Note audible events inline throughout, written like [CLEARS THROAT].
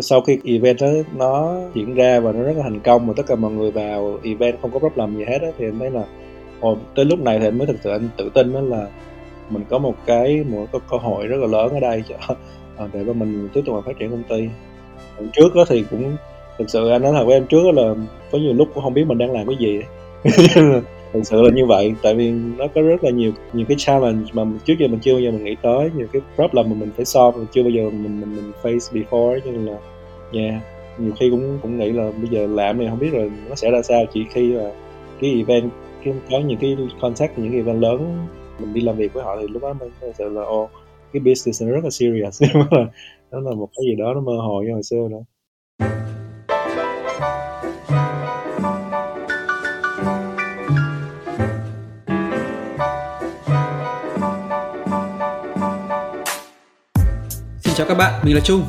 sau khi event đó nó diễn ra và nó rất là thành công và tất cả mọi người vào event không có problem gì hết đó, thì em thấy là hồi tới lúc này thì em mới thực sự anh tự tin đó là mình có một cái một cái cơ hội rất là lớn ở đây cho [LAUGHS] ờ, để mà mình tiếp tục phát triển công ty. Trước đó thì cũng thực sự anh nói thật với em trước là có nhiều lúc cũng không biết mình đang làm cái gì. [LAUGHS] thực sự là như vậy. Tại vì nó có rất là nhiều nhiều cái challenge mà trước giờ mình chưa bao giờ mình nghĩ tới nhiều cái problem mà mình phải solve mà chưa bao giờ mình mình mình face before. Nhưng là yeah nhiều khi cũng cũng nghĩ là bây giờ làm này không biết rồi nó sẽ ra sao. Chỉ khi là cái event cái, có những cái contact những cái event lớn mình đi làm việc với họ thì lúc đó mình thật sự là ô cái business nó rất là serious. [LAUGHS] Đó là một cái gì đó nó mơ hồ như hồi xưa nữa chào các bạn, mình là Trung.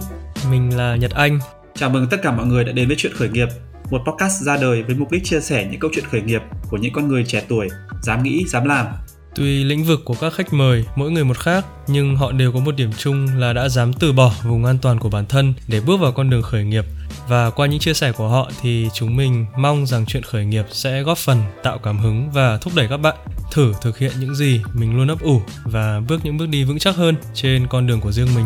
Mình là Nhật Anh. Chào mừng tất cả mọi người đã đến với Chuyện Khởi nghiệp Một podcast ra đời với mục đích chia sẻ những câu chuyện khởi nghiệp của những con người trẻ tuổi Dám nghĩ, dám làm. Tuy lĩnh vực của các khách mời mỗi người một khác, nhưng họ đều có một điểm chung là đã dám từ bỏ vùng an toàn của bản thân để bước vào con đường khởi nghiệp. Và qua những chia sẻ của họ thì chúng mình mong rằng chuyện khởi nghiệp sẽ góp phần tạo cảm hứng và thúc đẩy các bạn thử thực hiện những gì mình luôn ấp ủ và bước những bước đi vững chắc hơn trên con đường của riêng mình.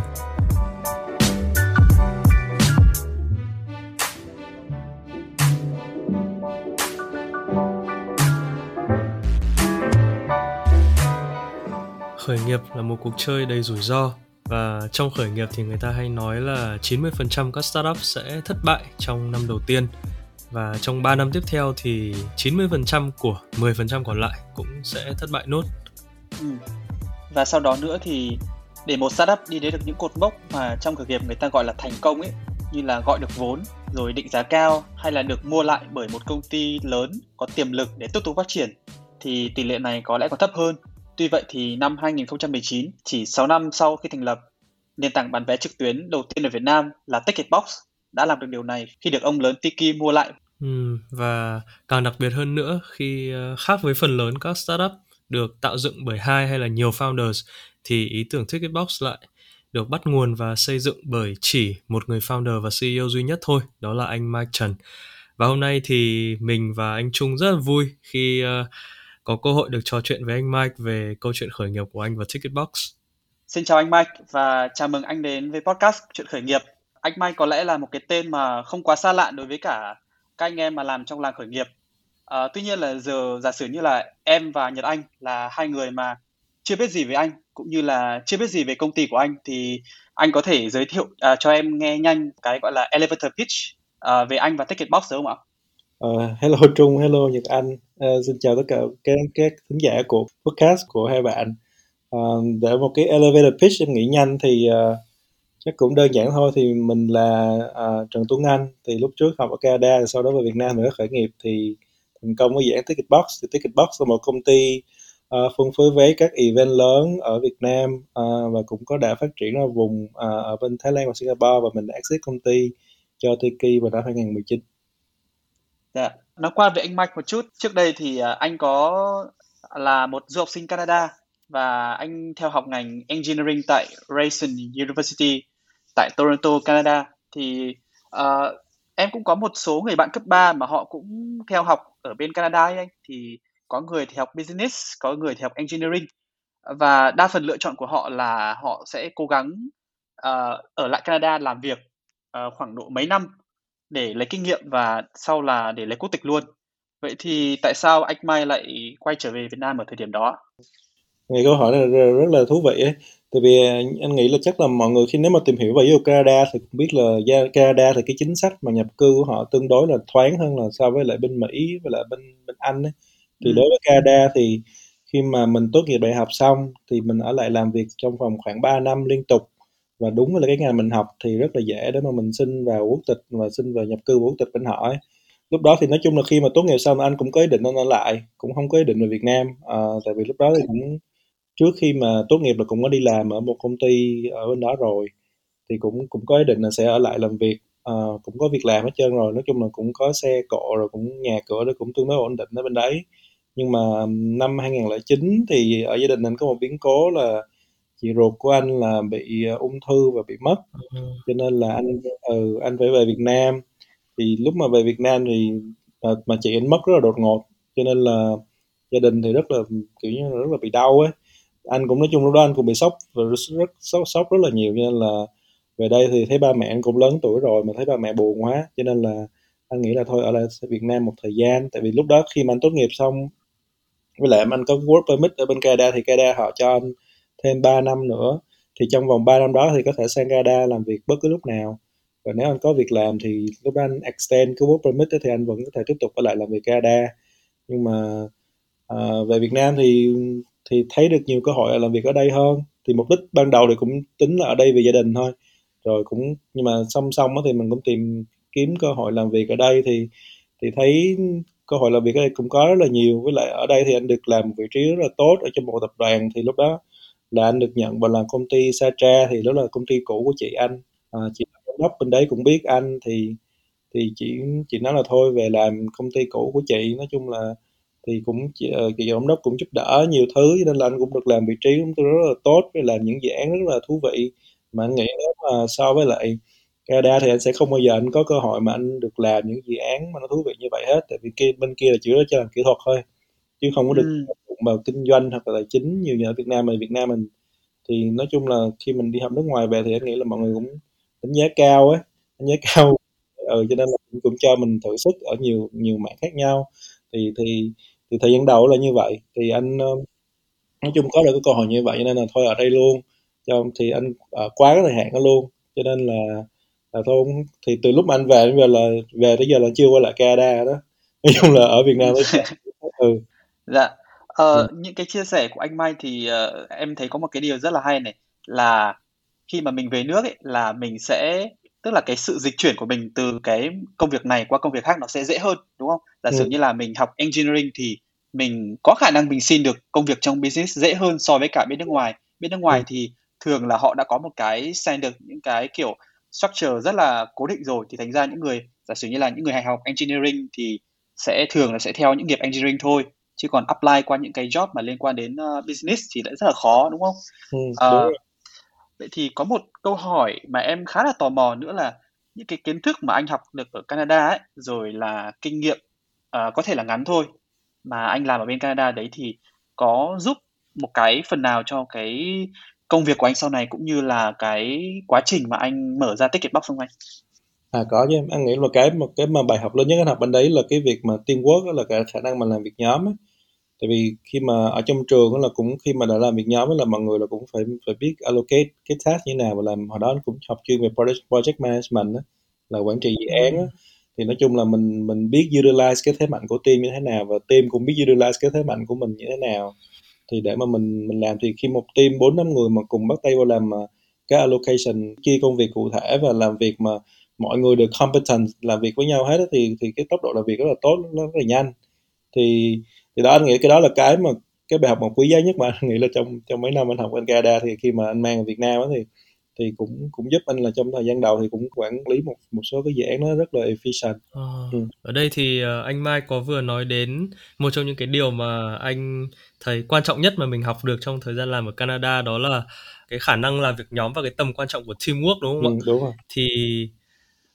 khởi nghiệp là một cuộc chơi đầy rủi ro và trong khởi nghiệp thì người ta hay nói là 90% các startup sẽ thất bại trong năm đầu tiên và trong 3 năm tiếp theo thì 90% của 10% còn lại cũng sẽ thất bại nốt. Ừ. Và sau đó nữa thì để một startup đi đến được những cột mốc mà trong khởi nghiệp người ta gọi là thành công ấy, như là gọi được vốn, rồi định giá cao, hay là được mua lại bởi một công ty lớn có tiềm lực để tiếp tục phát triển, thì tỷ lệ này có lẽ còn thấp hơn Tuy vậy thì năm 2019, chỉ 6 năm sau khi thành lập, nền tảng bán vé trực tuyến đầu tiên ở Việt Nam là Ticketbox đã làm được điều này khi được ông lớn Tiki mua lại. Ừ, và càng đặc biệt hơn nữa khi ờ, khác với phần lớn các startup được tạo dựng bởi hai hay là nhiều founders thì ý tưởng Ticketbox lại được bắt nguồn và xây dựng bởi chỉ một người founder và CEO duy nhất thôi, đó là anh Mike Trần. Và hôm nay thì mình và anh Trung rất là vui khi uh, có cơ hội được trò chuyện với anh Mike về câu chuyện khởi nghiệp của anh và Ticketbox. Xin chào anh Mike và chào mừng anh đến với podcast Chuyện khởi nghiệp. Anh Mike có lẽ là một cái tên mà không quá xa lạ đối với cả các anh em mà làm trong làng khởi nghiệp. À, tuy nhiên là giờ giả sử như là em và Nhật Anh là hai người mà chưa biết gì về anh cũng như là chưa biết gì về công ty của anh thì anh có thể giới thiệu uh, cho em nghe nhanh cái gọi là elevator pitch uh, về anh và Ticketbox được không ạ? Uh, hello Trung, hello Nhật Anh. Uh, xin chào tất cả các các thính giả của podcast của hai bạn. Uh, để một cái elevator pitch em nghĩ nhanh thì uh, chắc cũng đơn giản thôi. Thì mình là uh, Trần Tuấn Anh. Thì lúc trước học ở Canada, sau đó về Việt Nam mình khởi nghiệp thì thành công với dạng Ticketbox. Thì Ticketbox là một công ty uh, phân phối vé các event lớn ở Việt Nam uh, và cũng có đã phát triển ở vùng uh, ở bên Thái Lan và Singapore và mình đã exit công ty cho Tiki vào năm 2019. Dạ. Nói qua về anh Mike một chút. Trước đây thì à, anh có là một du học sinh Canada và anh theo học ngành engineering tại Ryerson University tại Toronto, Canada. Thì uh, em cũng có một số người bạn cấp 3 mà họ cũng theo học ở bên Canada ấy anh. Thì có người thì học business, có người thì học engineering. Và đa phần lựa chọn của họ là họ sẽ cố gắng uh, ở lại Canada làm việc uh, khoảng độ mấy năm để lấy kinh nghiệm và sau là để lấy quốc tịch luôn. Vậy thì tại sao anh Mai lại quay trở về Việt Nam ở thời điểm đó? Nghe câu hỏi này rất là thú vị ấy. Tại vì à, anh nghĩ là chắc là mọi người khi nếu mà tìm hiểu về yêu Canada thì cũng biết là Canada thì cái chính sách mà nhập cư của họ tương đối là thoáng hơn là so với lại bên Mỹ với lại bên bên Anh ấy. Thì ừ. đối với Canada thì khi mà mình tốt nghiệp đại học xong thì mình ở lại làm việc trong vòng khoảng 3 năm liên tục và đúng là cái ngành mình học thì rất là dễ để mà mình xin vào quốc tịch và xin vào nhập cư quốc tịch bên họ ấy. lúc đó thì nói chung là khi mà tốt nghiệp xong anh cũng có ý định anh ở lại cũng không có ý định về Việt Nam. À, tại vì lúc đó thì cũng trước khi mà tốt nghiệp là cũng có đi làm ở một công ty ở bên đó rồi thì cũng cũng có ý định là sẽ ở lại làm việc. À, cũng có việc làm hết trơn rồi nói chung là cũng có xe cộ rồi cũng nhà cửa đó cũng tương đối ổn định ở bên đấy. Nhưng mà năm 2009 thì ở gia đình anh có một biến cố là chị ruột của anh là bị uh, ung thư và bị mất. Ừ. cho nên là anh ừ, anh phải về Việt Nam. Thì lúc mà về Việt Nam thì mà, mà chị anh mất rất là đột ngột. Cho nên là gia đình thì rất là kiểu như là rất là bị đau ấy. Anh cũng nói chung lúc đó anh cũng bị sốc và rất sốc, sốc rất là nhiều. Cho nên là về đây thì thấy ba mẹ anh cũng lớn tuổi rồi mà thấy ba mẹ buồn quá. Cho nên là anh nghĩ là thôi ở lại Việt Nam một thời gian. Tại vì lúc đó khi mà anh tốt nghiệp xong với lại anh có work permit ở bên Canada thì Canada họ cho anh thêm 3 năm nữa thì trong vòng 3 năm đó thì có thể sang Canada làm việc bất cứ lúc nào. Và nếu anh có việc làm thì lúc đó anh extend cái work permit thì anh vẫn có thể tiếp tục ở lại làm việc Canada. Nhưng mà uh, về Việt Nam thì thì thấy được nhiều cơ hội làm việc ở đây hơn. Thì mục đích ban đầu thì cũng tính là ở đây vì gia đình thôi. Rồi cũng nhưng mà song song thì mình cũng tìm kiếm cơ hội làm việc ở đây thì thì thấy cơ hội làm việc ở đây cũng có rất là nhiều. Với lại ở đây thì anh được làm vị trí rất là tốt ở trong một tập đoàn thì lúc đó là anh được nhận vào làm công ty Satra thì đó là công ty cũ của chị anh. À, chị giám đốc bên đấy cũng biết anh thì thì chị chị nói là thôi về làm công ty cũ của chị. Nói chung là thì cũng chị, chị giám đốc cũng giúp đỡ nhiều thứ nên là anh cũng được làm vị trí cũng rất là tốt với làm những dự án rất là thú vị. Mà anh nghĩ nếu mà so với lại Canada thì anh sẽ không bao giờ anh có cơ hội mà anh được làm những dự án mà nó thú vị như vậy hết. Tại vì kia bên kia là chỉ đó cho làm kỹ thuật thôi chứ không có được ừ. vào kinh doanh hoặc là tài chính nhiều như ở Việt Nam mà Việt Nam mình thì nói chung là khi mình đi học nước ngoài về thì anh nghĩ là mọi người cũng đánh giá cao ấy đánh giá cao. Ừ, cho nên là cũng cho mình thử sức ở nhiều nhiều mảng khác nhau. Thì thì thì thời gian đầu là như vậy. Thì anh nói chung có được cái cơ hội như vậy nên là thôi ở đây luôn. Cho thì anh ở quá cái thời hạn đó luôn. Cho nên là là thôi thì từ lúc mà anh về đến giờ là về tới giờ là chưa quay lại Canada đó. Nói chung là ở Việt Nam [LAUGHS] ừ dạ ờ, ừ. những cái chia sẻ của anh Mai thì uh, em thấy có một cái điều rất là hay này là khi mà mình về nước ấy là mình sẽ tức là cái sự dịch chuyển của mình từ cái công việc này qua công việc khác nó sẽ dễ hơn đúng không? Giả sử ừ. như là mình học engineering thì mình có khả năng mình xin được công việc trong business dễ hơn so với cả bên nước ngoài. Bên nước ngoài ừ. thì thường là họ đã có một cái standard những cái kiểu structure rất là cố định rồi thì thành ra những người giả sử như là những người hay học engineering thì sẽ thường là sẽ theo những nghiệp engineering thôi chứ còn apply qua những cái job mà liên quan đến uh, business thì lại rất là khó đúng không? Ừ, uh, vậy thì có một câu hỏi mà em khá là tò mò nữa là những cái kiến thức mà anh học được ở Canada ấy rồi là kinh nghiệm uh, có thể là ngắn thôi mà anh làm ở bên Canada đấy thì có giúp một cái phần nào cho cái công việc của anh sau này cũng như là cái quá trình mà anh mở ra ticket box không anh? À có chứ em, anh nghĩ là cái một cái mà bài học lớn nhất anh học bên đấy là cái việc mà teamwork đó là cái khả năng mà làm việc nhóm ấy. Tại vì khi mà ở trong trường đó là cũng khi mà đã làm việc nhóm là mọi người là cũng phải phải biết allocate cái task như nào và làm hồi đó anh cũng học chuyên về project, project management đó, là quản trị dự án đó. thì nói chung là mình mình biết utilize cái thế mạnh của team như thế nào và team cũng biết utilize cái thế mạnh của mình như thế nào thì để mà mình mình làm thì khi một team bốn năm người mà cùng bắt tay vào làm uh, cái allocation chia công việc cụ thể và làm việc mà mọi người được competent làm việc với nhau hết thì thì cái tốc độ làm việc rất là tốt nó rất là nhanh thì thì đó anh nghĩ cái đó là cái mà cái bài học mà quý giá nhất mà anh nghĩ là trong trong mấy năm anh học ở Canada thì khi mà anh mang Việt Nam thì thì cũng cũng giúp anh là trong thời gian đầu thì cũng quản lý một một số cái dự án nó rất là efficient. À, ừ. Ở đây thì ờ, anh Mai có vừa nói đến một trong những cái điều mà anh thấy quan trọng nhất mà mình học được trong thời gian làm ở Canada đó là cái khả năng làm việc nhóm và cái tầm quan trọng của teamwork đúng không ừ, ạ? Đúng rồi. Thì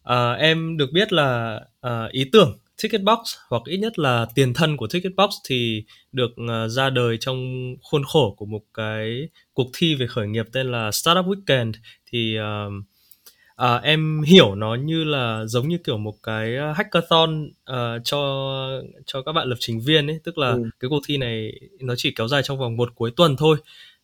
uh, em được biết là uh, ý tưởng Ticketbox hoặc ít nhất là tiền thân của Ticketbox thì được uh, ra đời trong khuôn khổ của một cái cuộc thi về khởi nghiệp tên là Startup Weekend. Thì uh, uh, em hiểu nó như là giống như kiểu một cái hackathon uh, cho cho các bạn lập trình viên ấy. Tức là ừ. cái cuộc thi này nó chỉ kéo dài trong vòng một cuối tuần thôi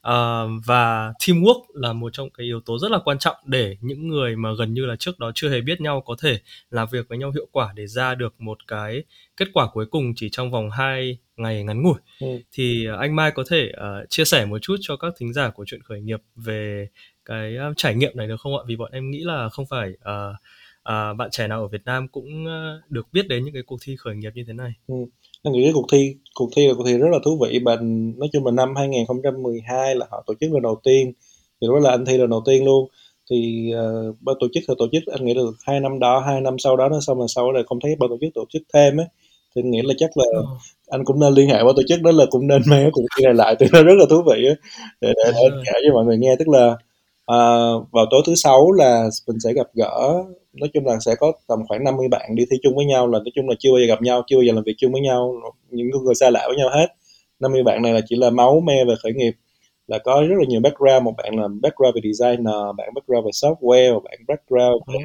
uh, và teamwork là một trong cái yếu tố rất là quan trọng để những người mà gần như là trước đó chưa hề biết nhau có thể làm việc với nhau hiệu quả để ra được một cái kết quả cuối cùng chỉ trong vòng 2 ngày ngắn ngủi ừ. thì anh Mai có thể uh, chia sẻ một chút cho các thính giả của chuyện khởi nghiệp về cái uh, trải nghiệm này được không ạ vì bọn em nghĩ là không phải uh, uh, bạn trẻ nào ở Việt Nam cũng uh, được biết đến những cái cuộc thi khởi nghiệp như thế này. Ừ. Anh nghĩ cái cuộc thi cuộc thi là cuộc thi rất là thú vị. Và nói chung là năm 2012 là họ tổ chức lần đầu tiên. Thì đó là anh thi lần đầu tiên luôn. Thì uh, ban tổ chức là tổ chức anh nghĩ là hai năm đó hai năm sau đó nó xong là sau này không thấy ban tổ chức tổ chức thêm ấy thì nghĩ là chắc là anh cũng nên liên hệ qua tổ chức đó là cũng nên mang cái cuộc thi này lại. [LAUGHS] Thì nó rất là thú vị để, để, để kể cho mọi người nghe. Tức là uh, vào tối thứ sáu là mình sẽ gặp gỡ nói chung là sẽ có tầm khoảng 50 bạn đi thi chung với nhau là nói chung là chưa bao giờ gặp nhau chưa bao giờ làm việc chung với nhau những người xa lạ với nhau hết. 50 bạn này là chỉ là máu me về khởi nghiệp là có rất là nhiều background một bạn là background về designer bạn background về software bạn background về,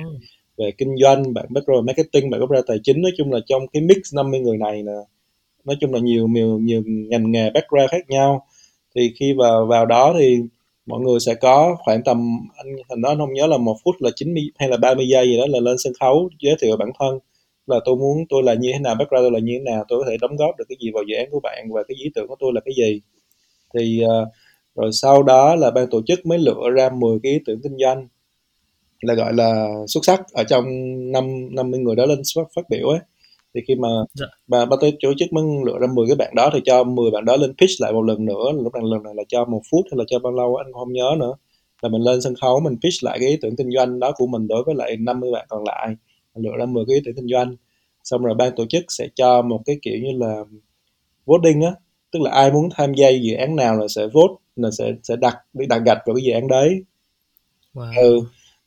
về kinh doanh bạn background về marketing bạn background tài chính. Nói chung là trong cái mix 50 người này là nói chung là nhiều nhiều nhiều ngành nghề background khác nhau. Thì khi vào vào đó thì mọi người sẽ có khoảng tầm anh hình đó không nhớ là một phút là 90 hay là 30 giây gì đó là lên sân khấu giới thiệu bản thân. Là tôi muốn tôi là như thế nào background tôi là như thế nào tôi có thể đóng góp được cái gì vào dự án của bạn và cái ý tưởng của tôi là cái gì. Thì uh, rồi sau đó là ban tổ chức mới lựa ra 10 cái ý tưởng kinh doanh là gọi là xuất sắc ở trong năm 50 người đó lên phát, phát biểu ấy thì khi mà dạ. bà ban tổ chức mới lựa ra 10 cái bạn đó thì cho 10 bạn đó lên pitch lại một lần nữa. Lúc này lần này là cho một phút hay là cho bao lâu anh không nhớ nữa. Là mình lên sân khấu mình pitch lại cái ý tưởng kinh doanh đó của mình đối với lại 50 bạn còn lại. Lựa ra 10 cái ý tưởng kinh doanh. Xong rồi ban tổ chức sẽ cho một cái kiểu như là voting á. Tức là ai muốn tham gia dự án nào là sẽ vote là sẽ sẽ đặt đi đặt gạch vào cái dự án đấy. Wow. ừ.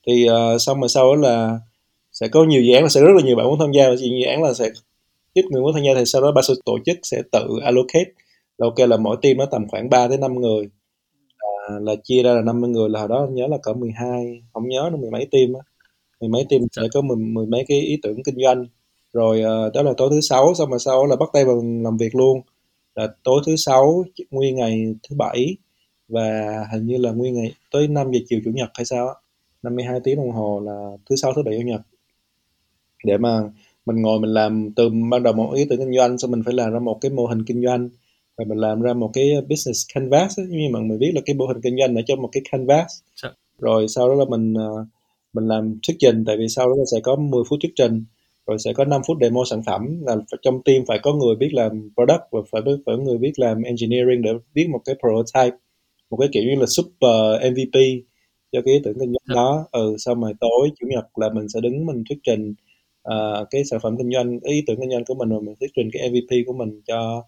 Thì uh, xong rồi sau đó là sẽ có nhiều dự án là sẽ rất là nhiều bạn muốn tham gia. Và dự án là sẽ ít người muốn tham gia thì sau đó ban tổ chức sẽ tự allocate. Là ok là mỗi team nó tầm khoảng 3 đến 5 người. À, là chia ra là 50 người. Là hồi đó nhớ là cỡ 12 không nhớ nó mười mấy team á. Mười mấy team sẽ có mười, mười mấy cái ý tưởng kinh doanh. Rồi uh, đó là tối thứ sáu xong rồi sau đó là bắt tay vào làm việc luôn. Là tối thứ sáu nguyên ngày thứ bảy. Và hình như là nguyên ngày tới 5 giờ chiều chủ nhật hay sao á. 52 tiếng đồng hồ là thứ sáu thứ bảy chủ nhật để mà mình ngồi mình làm từ ban đầu một ý tưởng kinh doanh xong mình phải làm ra một cái mô hình kinh doanh. Và mình làm ra một cái business canvas ấy, như mà mình biết là cái mô hình kinh doanh ở trong một cái canvas. Dạ. rồi sau đó là mình ờ, mình làm thuyết trình tại vì sau đó là sẽ có 10 phút thuyết trình rồi sẽ có 5 phút demo sản phẩm. Là trong team phải có người biết làm product và phải phải có người biết làm engineering để viết một cái prototype một cái kiểu như là super MVP cho cái ý tưởng kinh doanh dạ. đó. Ừ xong rồi tối chủ nhật là mình sẽ đứng mình thuyết trình uh, cái sản phẩm kinh doanh ý tưởng kinh doanh của mình rồi mình thuyết trình cái MVP của mình cho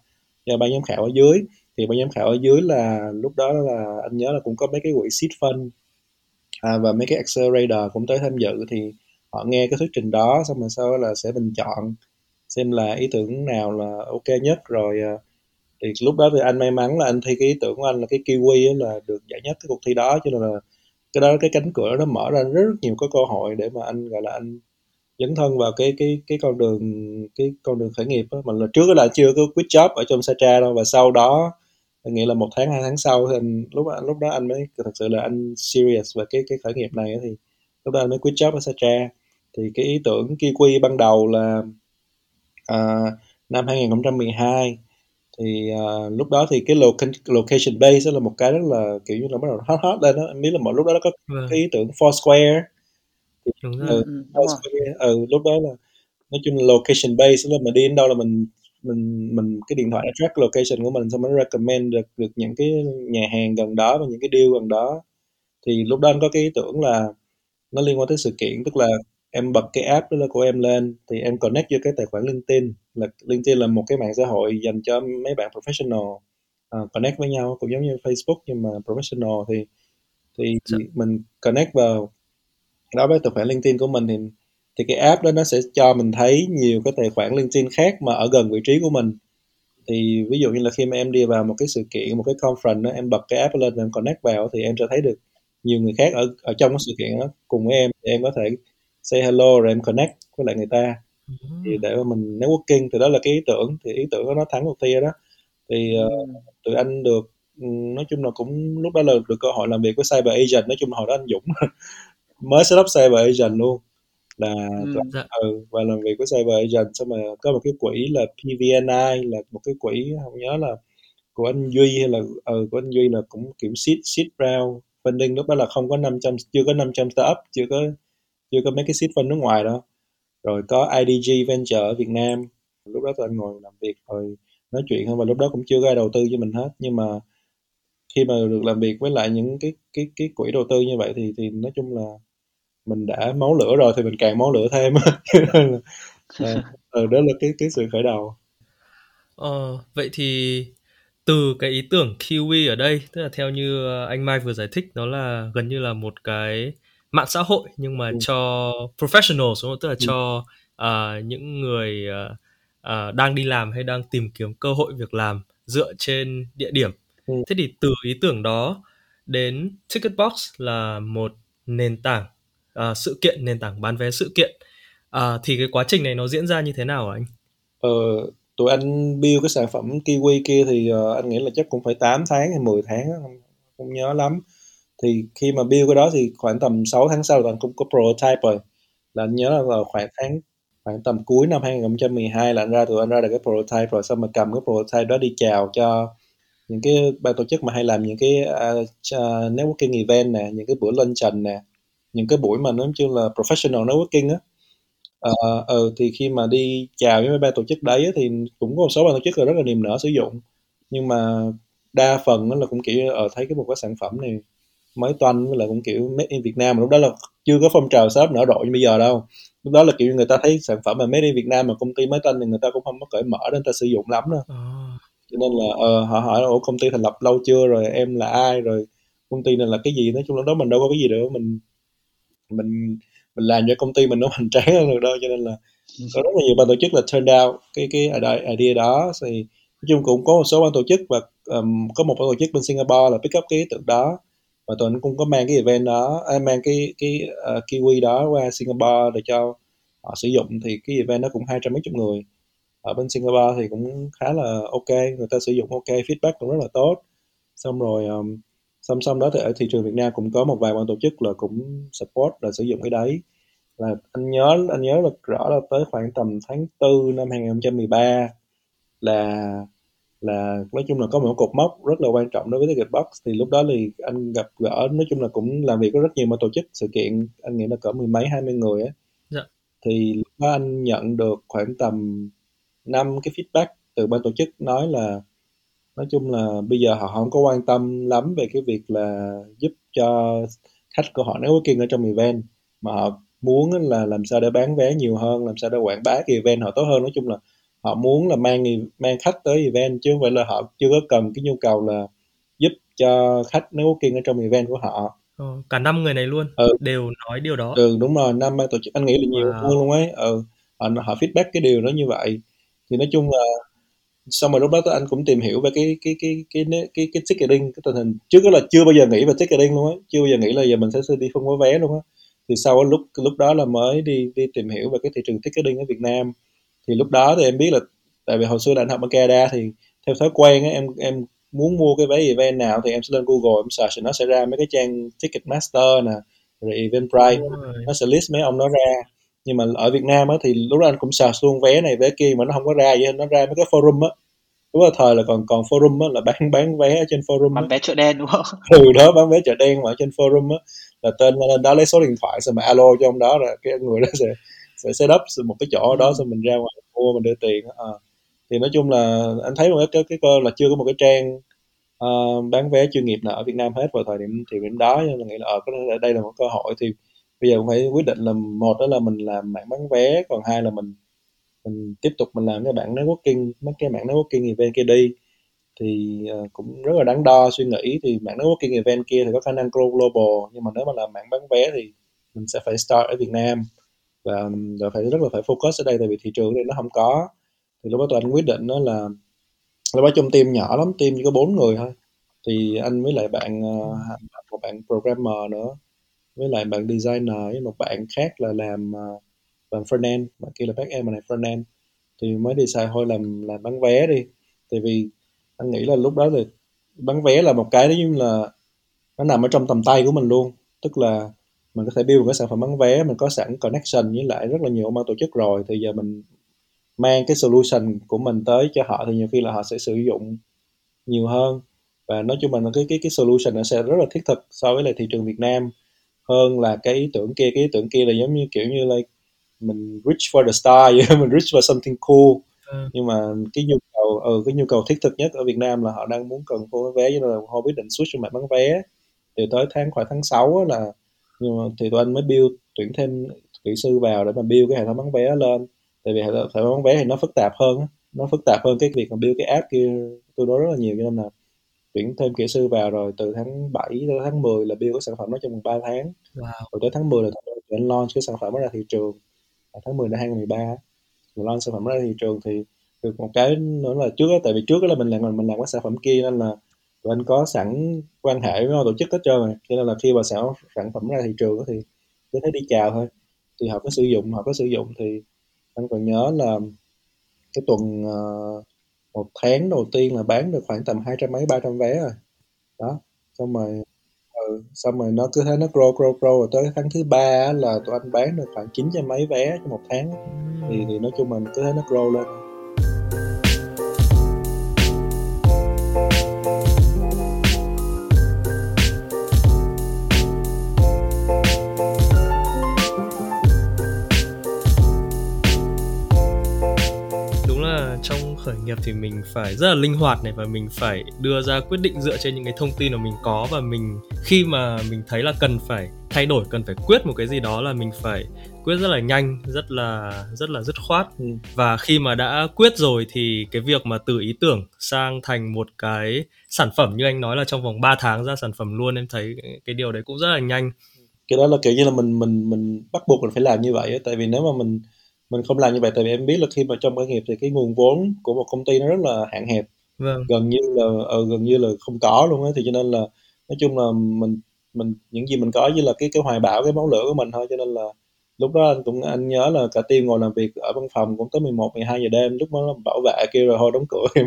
cho ban giám khảo ở dưới. Thì ban giám khảo ở dưới là lúc đó là anh nhớ là cũng có mấy cái quỹ seed fund à, và mấy cái accelerator cũng tới tham dự. Thì họ nghe cái thuyết trình đó xong rồi sau đó là sẽ bình chọn xem là ý tưởng nào là ok nhất. Rồi à, thì lúc đó thì anh may mắn là anh thi cái ý tưởng của anh là cái kiwi là được giải nhất cái cuộc thi đó. Cho nên là cái đó cái cánh cửa nó mở ra rất, rất nhiều cái cơ hội để mà anh gọi là anh dấn thân vào cái cái cái con đường cái con đường khởi nghiệp đó. mà là trước đó là chưa có quit job ở trong Satra đâu và sau đó nghĩa là một tháng hai tháng sau thì anh, lúc lúc đó anh mới thật sự là anh serious về cái cái khởi nghiệp này thì lúc đó anh mới quit job ở Satra thì cái ý tưởng Kiwi ban đầu là uh, năm 2012 thì uh, lúc đó thì cái location base đó là một cái rất là kiểu như là bắt đầu hot hot lên đó em biết là một lúc đó nó có vâng. cái ý tưởng Foursquare thì, đúng rồi. Ừ, ừ, Foursquare, ừ, lúc đó là nói chung là location base là mình đi đến đâu là mình mình mình cái điện thoại nó track location của mình xong nó recommend được được những cái nhà hàng gần đó và những cái deal gần đó. Thì lúc đó anh có cái ý tưởng là nó liên quan tới sự kiện tức là em bật cái app đó là của em lên thì em connect vô cái tài khoản LinkedIn. Là LinkedIn là một cái mạng xã hội dành cho mấy bạn professional uh, connect với nhau cũng giống như Facebook nhưng mà professional. Thì thì dạ. mình connect vào đó với tài khoản LinkedIn của mình thì thì cái app đó nó sẽ cho mình thấy nhiều cái tài khoản LinkedIn khác mà ở gần vị trí của mình. Thì ví dụ như là khi mà em đi vào một cái sự kiện một cái conference đó, em bật cái app lên và em connect vào thì em sẽ thấy được nhiều người khác ở ở trong cái sự kiện đó cùng với em. Thì em có thể say hello rồi em connect với lại người ta. Thì để mà mình networking thì đó là cái ý tưởng thì ý tưởng đó nó thắng cuộc thi đó. Thì uh, tụi anh được nói chung là cũng lúc đó là được cơ hội làm việc với cyber agent nói chung hồi đó anh Dũng [LAUGHS] mới set up cyber agent luôn. Là ừ, dạ. ừ, và làm việc với cyber agent xong rồi có một cái quỹ là PVNI là một cái quỹ không nhớ là của anh Duy hay là ừ, của anh Duy là cũng kiểm seed seed round funding lúc đó là không có 500 chưa có 500 startup chưa có chưa có mấy cái seed fund nước ngoài đâu. Rồi có IDG Venture ở Việt Nam lúc đó tụi anh ngồi làm việc rồi nói chuyện hơn và lúc đó cũng chưa có ai đầu tư cho mình hết. Nhưng mà khi mà được làm việc với lại những cái cái cái quỹ đầu tư như vậy thì thì nói chung là mình đã máu lửa rồi thì mình càng máu lửa thêm [LAUGHS] à, đó là cái cái sự khởi đầu Ờ, vậy thì từ cái ý tưởng Kiwi ở đây, tức là theo như anh Mai vừa giải thích, nó là gần như là một cái mạng xã hội nhưng mà Ừ. cho professionals đúng không? Tức là Ừ. cho à, những người à, đang đi làm hay đang tìm kiếm cơ hội việc làm dựa trên địa điểm. Ừ. Thế thì từ ý tưởng đó đến Ticketbox là một nền tảng uh, sự kiện, nền tảng bán vé sự kiện. uh, thì cái quá trình này nó diễn ra như thế nào hả anh? Ờ, tụi anh build cái sản phẩm Kiwi kia thì uh, anh nghĩ là chắc cũng phải 8 tháng hay 10 tháng không, không nhớ lắm thì khi mà build cái đó thì khoảng tầm 6 tháng sau là anh cũng có prototype rồi là anh nhớ là khoảng tháng khoảng tầm cuối năm 2012 là anh ra tụi anh ra được cái prototype rồi xong mà cầm cái prototype đó đi chào cho những cái ban tổ chức mà hay làm những cái uh, networking event nè những cái buổi luncheon nè những cái buổi mà nói chung là professional networking á. Ờ, ừ, thì khi mà đi chào với mấy ban tổ chức đấy á, thì cũng có một số ban tổ chức là rất là niềm nở sử dụng. Nhưng mà đa phần là cũng kiểu ở thấy cái một cái sản phẩm này mới toanh với lại cũng kiểu made in Việt Nam. Mà lúc đó là chưa có phong trào startup nở rộ như bây giờ đâu. Lúc đó là kiểu người ta thấy sản phẩm mà made in Việt Nam mà công ty mới toanh thì người ta cũng không có cởi mở để người ta sử dụng lắm đâu. À. cho nên là uh, họ hỏi là ủa công ty thành lập lâu chưa? Rồi em là ai? Rồi công ty này là cái gì? Nói chung lúc đó mình đâu có cái gì nữa mình mình mình làm cho công ty mình nó hoành tráng hơn được đâu cho nên là có rất là nhiều ban tổ chức là turn down cái cái idea đó. Thì nói chung cũng có một số ban tổ chức và um, có một ban tổ chức bên Singapore là pick up cái ý tưởng đó. Và tụi anh cũng có mang cái event đó à, mang cái cái uh, kiwi đó qua Singapore để cho họ sử dụng. Thì cái event đó cũng hai trăm mấy chục người. Ở bên Singapore thì cũng khá là ok người ta sử dụng ok feedback cũng rất là tốt. Xong rồi um, song song đó thì ở thị trường Việt Nam cũng có một vài ban tổ chức là cũng support là sử dụng cái đấy. Là anh nhớ anh nhớ là rõ là tới khoảng tầm tháng 4 năm 2013 là là nói chung là có một cột mốc rất là quan trọng đối với Ticketbox thì lúc đó thì anh gặp gỡ nói chung là cũng làm việc với rất nhiều ban tổ chức. Sự kiện anh nghĩ là cỡ mười mấy hai mươi người á. Dạ. thì lúc đó anh nhận được khoảng tầm năm cái feedback từ ban tổ chức nói là nói chung là bây giờ họ không có quan tâm lắm về cái việc là giúp cho khách của họ networking ở trong event mà họ muốn là làm sao để bán vé nhiều hơn làm sao để quảng bá cái event họ tốt hơn nói chung là họ muốn là mang mang khách tới event chứ không phải là họ chưa có cần cái nhu cầu là giúp cho khách networking ở trong event của họ Ờ, cả năm người này luôn Ừ. đều nói điều đó. ừ đúng rồi năm ban tổ chức anh nghĩ là nhiều Wow. luôn ấy ừ họ, họ feedback cái điều đó như vậy thì nói chung là xong rồi lúc đó anh cũng tìm hiểu về cái cái cái cái cái cái, cái ticketing cái tình hình. Trước đó là chưa bao giờ nghĩ về ticketing luôn á. Chưa bao giờ nghĩ là giờ mình sẽ đi phân phối vé luôn á. Thì sau lúc lúc đó là mới đi đi tìm hiểu về cái thị trường ticketing ở Việt Nam. Thì lúc đó thì em biết là tại vì hồi xưa là anh học ở Canada thì theo thói quen á em em muốn mua cái vé event nào thì em sẽ lên Google em search nó sẽ ra mấy cái trang Ticketmaster nè rồi Eventbrite nó sẽ list mấy ông đó ra nhưng mà ở Việt Nam á thì lúc đó anh cũng search luôn vé này vé kia mà nó không có ra vậy nó ra mấy cái forum á. Lúc đó thời là còn còn forum á là bán bán vé ở trên forum bán vé chợ đen đúng không? [LAUGHS] Ừ đó bán vé chợ đen mà ở trên forum á. Là tên lên đó lấy số điện thoại xong mà alo cho ông đó rồi cái người đó sẽ sẽ set up một cái chỗ đó xong mình ra ngoài mua mình đưa tiền. Ờ. thì nói chung là anh thấy một cái cái, cơ là chưa có một cái trang ờ, bán vé chuyên nghiệp nào ở Việt Nam hết vào thời điểm thời điểm đó nên là nghĩ là ở cái đây là một cơ hội thì bây giờ cũng phải quyết định là một đó là mình làm mạng bán vé, còn hai là mình mình tiếp tục mình làm cái bản networking, mấy cái mạng networking event kia đi. Thì ờ, cũng rất là đáng đo suy nghĩ, thì mạng networking event kia thì có khả năng grow global, nhưng mà nếu mà làm mạng bán vé thì mình sẽ phải start ở Việt Nam. Và rồi phải, rất là phải focus ở đây, tại vì thị trường này nó không có. Thì lúc đó tụi anh quyết định đó là, lúc đó trong team nhỏ lắm, team chỉ có bốn người thôi. Thì anh với lại bạn ờ, một bạn programmer nữa với lại bạn designer với một bạn khác là làm uh, front end bạn kia là back end mà này frontend thì mới decide thôi làm làm bán vé đi. Tại vì anh nghĩ là lúc đó thì bán vé là một cái đó như là nó nằm ở trong tầm tay của mình luôn. Tức là mình có thể build cái sản phẩm bán vé mình có sẵn connection với lại rất là nhiều ban tổ chức rồi. Thì giờ mình mang cái solution của mình tới cho họ thì nhiều khi là họ sẽ sử dụng nhiều hơn. Và nói chung là cái cái cái solution nó sẽ rất là thiết thực so với lại thị trường Việt Nam hơn là cái ý tưởng kia. Cái ý tưởng kia là giống như kiểu như là mình reach for the star vậy. [LAUGHS] Mình reach for something cool. Ừ. nhưng mà cái nhu cầu ừ, cái nhu cầu thiết thực nhất ở Việt Nam là họ đang muốn cần mua vé cho nên là họ quyết định switch sang mạng bán vé. Thì tới tháng khoảng tháng 6 á là nhưng mà thì tụi anh mới build tuyển thêm kỹ sư vào để mà build cái hệ thống bán vé lên. Tại vì hệ thống bán vé thì nó phức tạp hơn nó phức tạp hơn cái việc mà build cái app kia tôi nói rất là nhiều cho nên là tuyển thêm kỹ sư vào rồi từ tháng 7 tới tháng 10 là build cái sản phẩm đó trong vòng 3 tháng. Wow. rồi tới tháng 10 là tuyển launch cái sản phẩm đó ra thị trường. Và tháng 10 năm 2013 mình launch sản phẩm đó ra thị trường thì được một cái nữa là trước đó, tại vì trước đó là mình làm mình làm cái sản phẩm kia nên là tụi anh có sẵn quan hệ với tổ chức hết trơn rồi. Cho nên là khi mà sản sản phẩm ra thị trường đó thì cứ thấy đi chào thôi. Thì họ có sử dụng họ có sử dụng thì anh còn nhớ là cái tuần uh, một tháng đầu tiên là bán được khoảng tầm hai trăm mấy ba trăm vé rồi. Đó xong rồi ừ, xong rồi nó cứ thế nó grow grow grow. Rồi tới tháng thứ ba là tụi anh bán được khoảng chín trăm mấy vé trong một tháng thì thì nói chung mình cứ thế nó grow lên. Nghiệp thì mình phải rất là linh hoạt này và mình phải đưa ra quyết định dựa trên những cái thông tin mà mình có và mình khi mà mình thấy là cần phải thay đổi cần phải quyết một cái gì đó là mình phải quyết rất là nhanh rất là rất là dứt khoát. Ừ. và khi mà đã quyết rồi thì cái việc mà từ ý tưởng sang thành một cái sản phẩm như anh nói là trong vòng 3 tháng ra sản phẩm luôn em thấy cái điều đấy cũng rất là nhanh. Cái đó là kiểu như là mình mình mình bắt buộc mình phải làm như vậy tại vì nếu mà mình mình không làm như vậy tại vì em biết là khi mà trong khởi nghiệp thì cái nguồn vốn của một công ty nó rất là hạn hẹp vâng. gần như là ờ, gần như là không có luôn á thì cho nên là nói chung là mình mình những gì mình có như là cái cái hoài bão cái máu lửa của mình thôi cho nên là lúc đó anh cũng anh nhớ là cả team ngồi làm việc ở văn phòng cũng tới 11 12 giờ đêm lúc đó bảo vệ kêu rồi thôi đóng cửa [LAUGHS]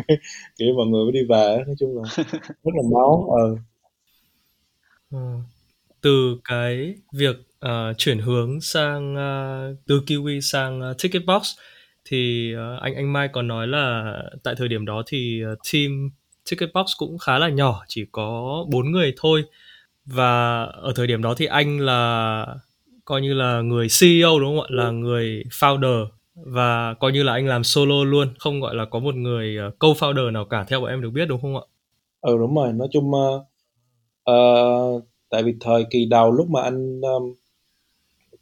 kiểu mọi người mới đi về nói chung là [LAUGHS] rất là máu ờ ừ. từ cái việc uh, chuyển hướng sang ờ, uh, từ Kiwi sang ờ, uh, Ticketbox thì uh, anh anh Mai còn nói là tại thời điểm đó thì uh, team Ticketbox cũng khá là nhỏ chỉ có bốn người thôi. Và ở thời điểm đó thì anh là coi như là người CEO đúng không ạ? Là người founder. Và coi như là anh làm solo luôn không gọi là có một người co-founder nào cả theo bọn em được biết đúng không ạ? Ừ đúng rồi. Nói chung uh, uh, tại vì thời kỳ đầu lúc mà anh um,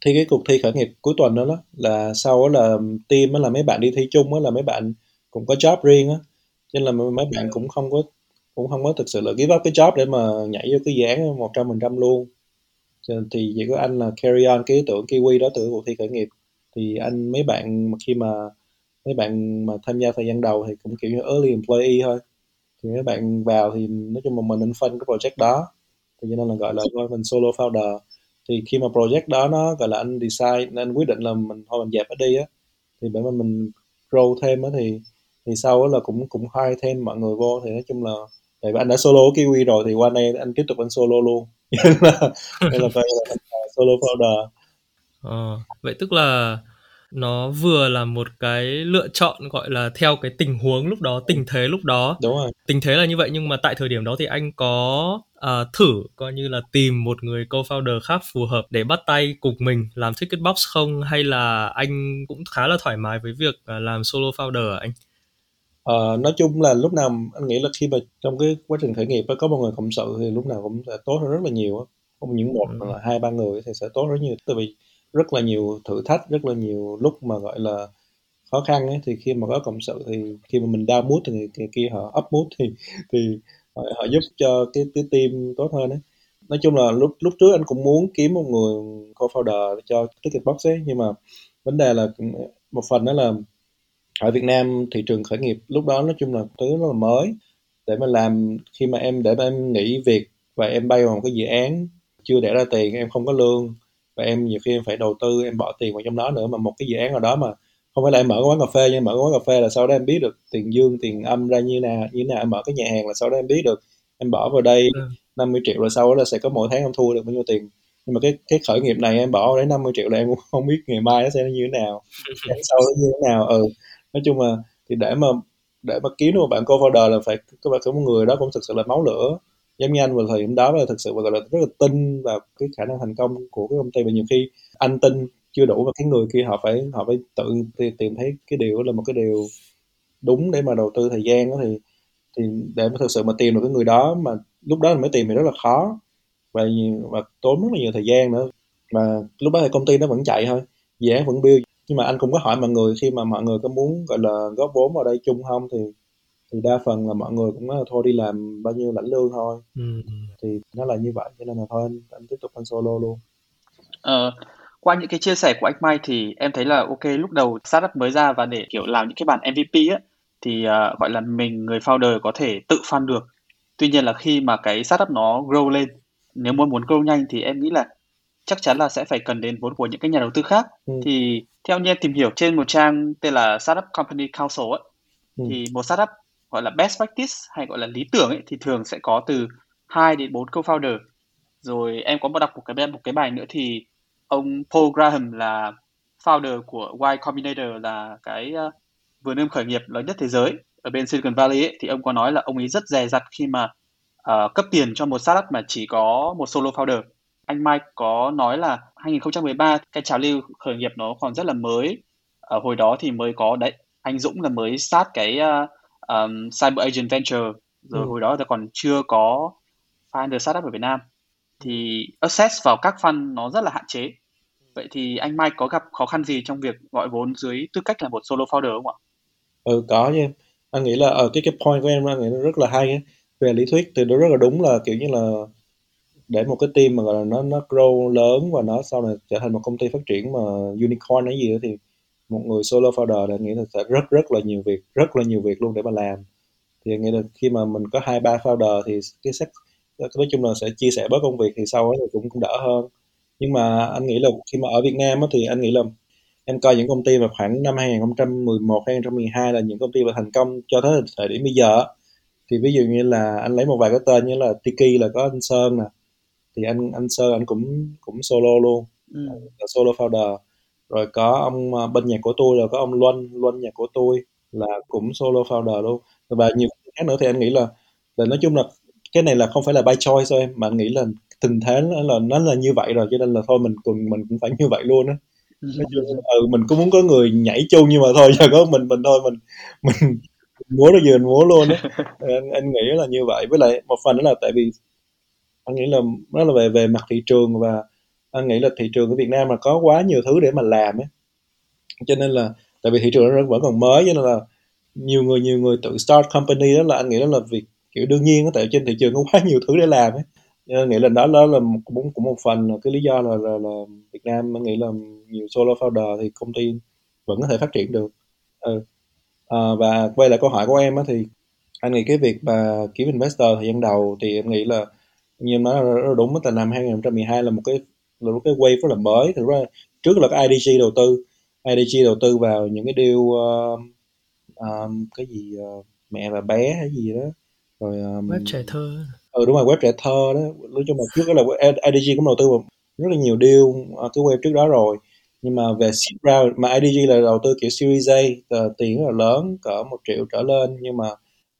thi cái cuộc thi khởi nghiệp cuối tuần đó, đó là sau đó là team đó là mấy bạn đi thi chung đó là mấy bạn cũng có job riêng á. Cho nên là mấy bạn cũng không có cũng không có thực sự là give up cái job để mà nhảy vô cái dự án một trăm phần trăm luôn. Thì chỉ có anh là carry on cái ý tưởng kiwi đó từ cuộc thi khởi nghiệp. Thì anh mấy bạn mà khi mà mấy bạn mà tham gia thời gian đầu thì cũng kiểu như early employee thôi. Thì mấy bạn vào thì nói chung là mình nên phân cái project đó. Thì cho nên là gọi là mình solo founder thì khi mà project đó nó gọi là anh decide anh quyết định là mình thôi mình dẹp nó đi á thì để mà mình grow thêm á thì thì sau đó là cũng cũng hire thêm mọi người vô. Thì nói chung là tại vì anh đã solo kiwi rồi thì qua đây anh tiếp tục anh solo luôn. [LAUGHS] Nên là nên là coi là à, solo founder. À, vậy tức là nó vừa là một cái lựa chọn gọi là theo cái tình huống lúc đó tình thế lúc đó. Đúng rồi. Tình thế là như vậy nhưng mà tại thời điểm đó thì anh có uh, thử coi như là tìm một người co-founder khác phù hợp để bắt tay cùng mình làm ticketbox không? Hay là anh cũng khá là thoải mái với việc uh, làm solo founder anh? Uh, nói chung là lúc nào anh nghĩ là khi mà trong cái quá trình khởi nghiệp có một người cộng sự thì lúc nào cũng sẽ tốt hơn rất là nhiều không những một ừ. là hai ba người thì sẽ tốt rất nhiều. Tại vì rất là nhiều thử thách rất là nhiều lúc mà gọi là khó khăn ấy thì khi mà có cộng sự thì khi mà mình down mood thì người kia họ up mood thì thì họ, họ giúp cho cái cái team tốt hơn đấy nói chung là lúc lúc trước anh cũng muốn kiếm một người co-founder cho Ticketbox ấy nhưng mà vấn đề là ừ, một phần đó là ở Việt Nam thị trường khởi nghiệp lúc đó nói chung là thứ rất là mới. Để mà làm khi mà em để mà em nghỉ việc và em bay vào một cái dự án chưa để ra tiền em không có lương và em nhiều khi em phải đầu tư em bỏ tiền vào trong đó nữa. Mà một cái dự án nào đó mà không phải là em mở cái quán cà phê nhưng mở cái quán cà phê là sau đó em biết được tiền dương tiền âm ra như nào như nào. Em mở cái nhà hàng là sau đó em biết được. Em bỏ vào đây ừ. 50 triệu rồi sau đó là sẽ có mỗi tháng em thua được bao nhiêu tiền. Nhưng mà cái cái khởi nghiệp này em bỏ đấy 50 triệu là em cũng [LAUGHS] không biết ngày mai nó sẽ như thế nào [LAUGHS] sau nó như thế nào. Ừ nói chung là thì để mà để mà kiếm được một bạn co-founder là phải các bạn có một người đó cũng thực sự là máu lửa giống như anh vào thời điểm đó là thực sự gọi là rất là tin vào cái khả năng thành công của cái công ty. Và nhiều khi anh tin chưa đủ và cái người kia, họ phải họ phải tự tìm thấy cái điều là một cái điều đúng để mà đầu tư thời gian đó. Thì thì để mà thực sự mà tìm được cái người đó mà lúc đó mới tìm thì rất là khó. Và và tốn rất là nhiều thời gian nữa. Mà lúc đó thì công ty nó vẫn chạy thôi, dự án vẫn build. Nhưng mà anh cũng có hỏi mọi người khi mà mọi người có muốn, gọi là, góp vốn vào đây chung không thì thì đa phần là mọi người cũng nói là thôi đi làm bao nhiêu lãnh lương thôi ừ. thì nó là như vậy cho nên là thôi anh, anh tiếp tục anh solo luôn ờ, qua những cái chia sẻ của anh Mai thì em thấy là ok lúc đầu startup mới ra và để kiểu làm những cái bản MVP á thì uh, gọi là mình người founder có thể tự fund được tuy nhiên là khi mà cái startup nó grow lên nếu muốn muốn grow nhanh thì em nghĩ là chắc chắn là sẽ phải cần đến vốn của những cái nhà đầu tư khác ừ. thì theo như em tìm hiểu trên một trang tên là Startup Company Council ấy, ừ. thì một startup gọi là best practice hay gọi là lý tưởng ấy thì thường sẽ có từ 2 đến 4 co-founder. Rồi em có một đọc một cái một cái bài nữa thì ông Paul Graham là founder của Y Combinator là cái uh, vườn ươm khởi nghiệp lớn nhất thế giới ở bên Silicon Valley ấy, thì ông có nói là ông ấy rất dè dặt khi mà uh, cấp tiền cho một startup mà chỉ có một solo founder. Anh Mike có nói là 2013 cái trào lưu khởi nghiệp nó còn rất là mới. Ở hồi đó thì mới có đấy, anh Dũng là mới start cái uh, um, Cyber Agent Venture rồi ừ. hồi đó thì còn chưa có founder startup ở Việt Nam thì access vào các fund nó rất là hạn chế vậy thì anh Mike có gặp khó khăn gì trong việc gọi vốn dưới tư cách là một solo founder không ạ? Ừ có nha anh nghĩ là ở ờ, cái cái point của em anh nghĩ nó rất là hay ấy. về lý thuyết thì nó rất là đúng là kiểu như là để một cái team mà gọi là nó nó grow lớn và nó sau này trở thành một công ty phát triển mà unicorn hay gì đó thì một người solo founder là nghĩ là sẽ rất rất là nhiều việc rất là nhiều việc luôn để mà làm. Thì nghĩ là khi mà mình có hai ba founder thì cái sách nói chung là sẽ chia sẻ bớt công việc thì sau đó thì cũng cũng đỡ hơn. Nhưng mà anh nghĩ là khi mà ở Việt Nam á, thì anh nghĩ là em coi những công ty mà khoảng năm 2011 2012 là những công ty mà thành công cho tới thời điểm bây giờ thì ví dụ như là anh lấy một vài cái tên như là Tiki là có anh Sơn nè. Thì anh anh Sơn anh cũng cũng solo luôn. Ừ. là solo founder rồi có ông ờ, bên nhạc của tôi là có ông Luân Luân nhạc của tôi là cũng solo founder luôn. Và nhiều khác nữa thì anh nghĩ là là nói chung là cái này là không phải là by choice thôi mà anh nghĩ là tình thế nó là nó là như vậy rồi cho nên là thôi mình cùng mình cũng phải như vậy luôn á. Ừ, mình cũng muốn có người nhảy chung nhưng mà thôi [LAUGHS] giờ có mình mình thôi mình mình múa được gì mình múa luôn á. Anh, anh nghĩ là như vậy. Với lại một phần nữa là tại vì anh nghĩ là nó là về về mặt thị trường và anh nghĩ là thị trường của Việt Nam là có quá nhiều thứ để mà làm ấy. Cho nên là tại vì thị trường nó vẫn còn mới cho nên là nhiều người nhiều người tự start company đó là anh nghĩ đó là việc kiểu đương nhiên tại trên thị trường có [LAUGHS] quá nhiều thứ để làm ấy. Nên nghĩ là đó đó là cũng cũng một phần là cái lý do là, là, là Việt Nam anh nghĩ là nhiều solo founder thì công ty vẫn có thể phát triển được. Ừ. à, và quay lại câu hỏi của em á thì anh nghĩ cái việc mà kiếm investor thời gian đầu thì anh nghĩ là như em nói là đúng từ năm 2012 là một cái là một cái wave rất là mới. Thực ra trước là cái IDG đầu tư IDG đầu tư vào những cái deal uh, um, cái gì uh, mẹ và bé hay gì đó. Rồi um, web trẻ thơ. Ừ đúng rồi web trẻ thơ đó. Nói chung là trước đó là IDG cũng đầu tư vào rất là nhiều deal uh, cái web trước đó rồi. Nhưng mà về seed round mà IDG là đầu tư kiểu Series A tiền rất là lớn cỡ một triệu trở lên. Nhưng mà